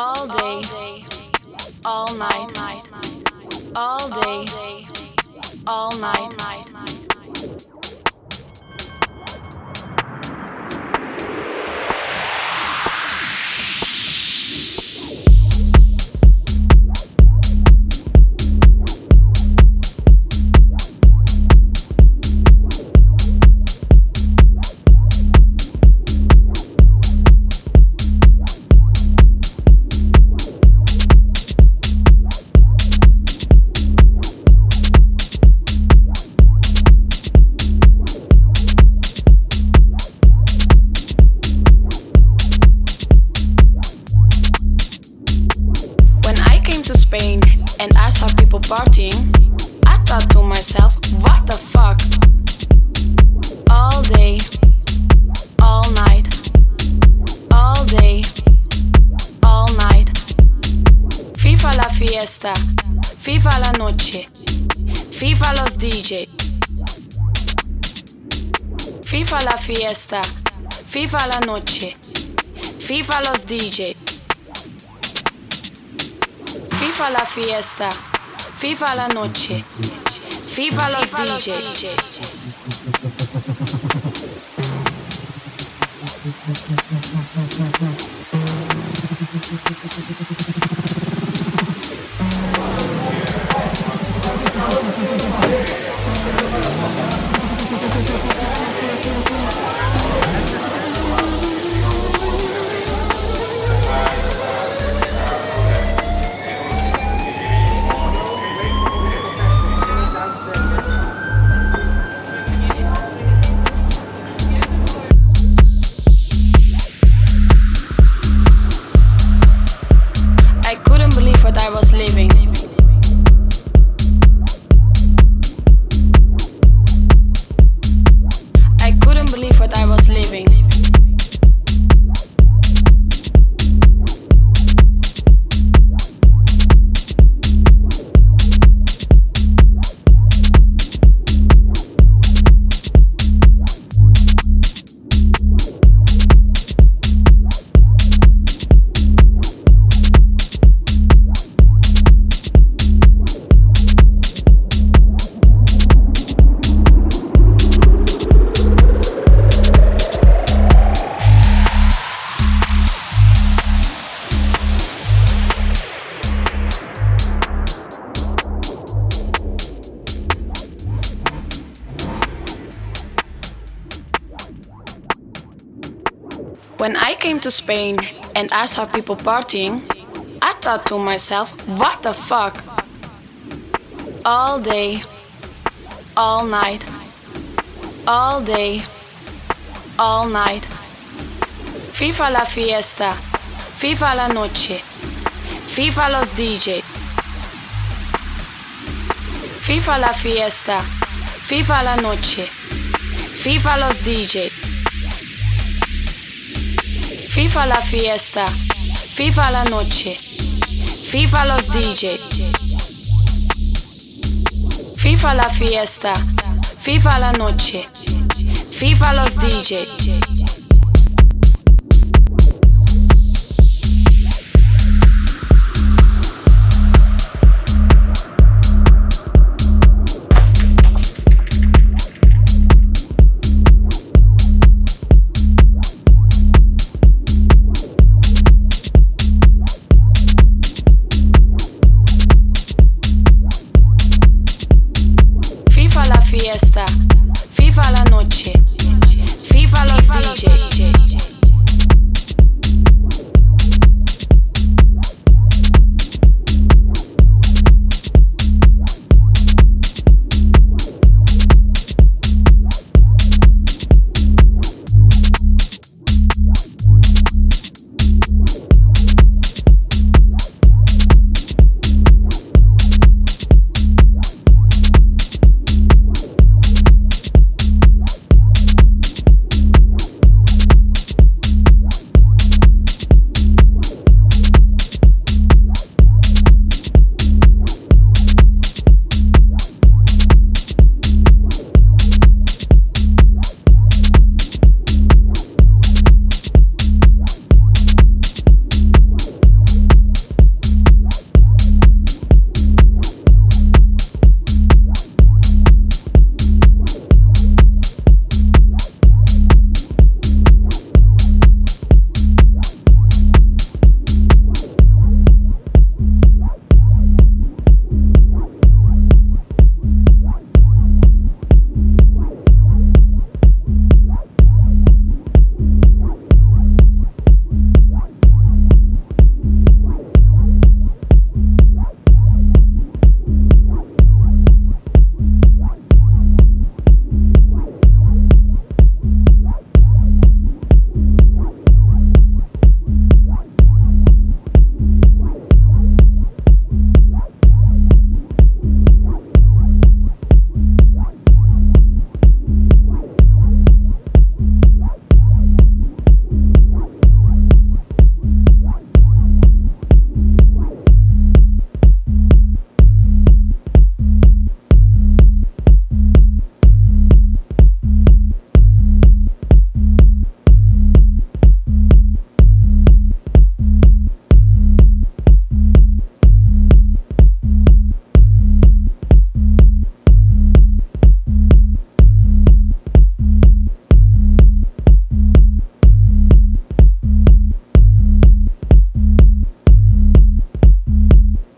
all day, all night, all day, all night. People partying, I thought to myself, what the fuck? All day, all night, all day, all night. Viva la fiesta, Viva la noche, Viva los DJ. Viva la fiesta, Viva la noche, Viva los DJ. Viva la fiesta, Viva la noche, Viva los DJ. I When I came to Spain and I saw people partying, I thought to myself, what the fuck? All day, all night, all day, all night. Viva la fiesta, Viva la noche, Viva los DJ. Viva la fiesta, Viva la noche, Viva los DJ. FIFA la fiesta, FIFA la noche, FIFA los DJ. FIFA la fiesta, FIFA la noche, FIFA los DJ. fiesta, FIFA la noche, FIFA los DJs.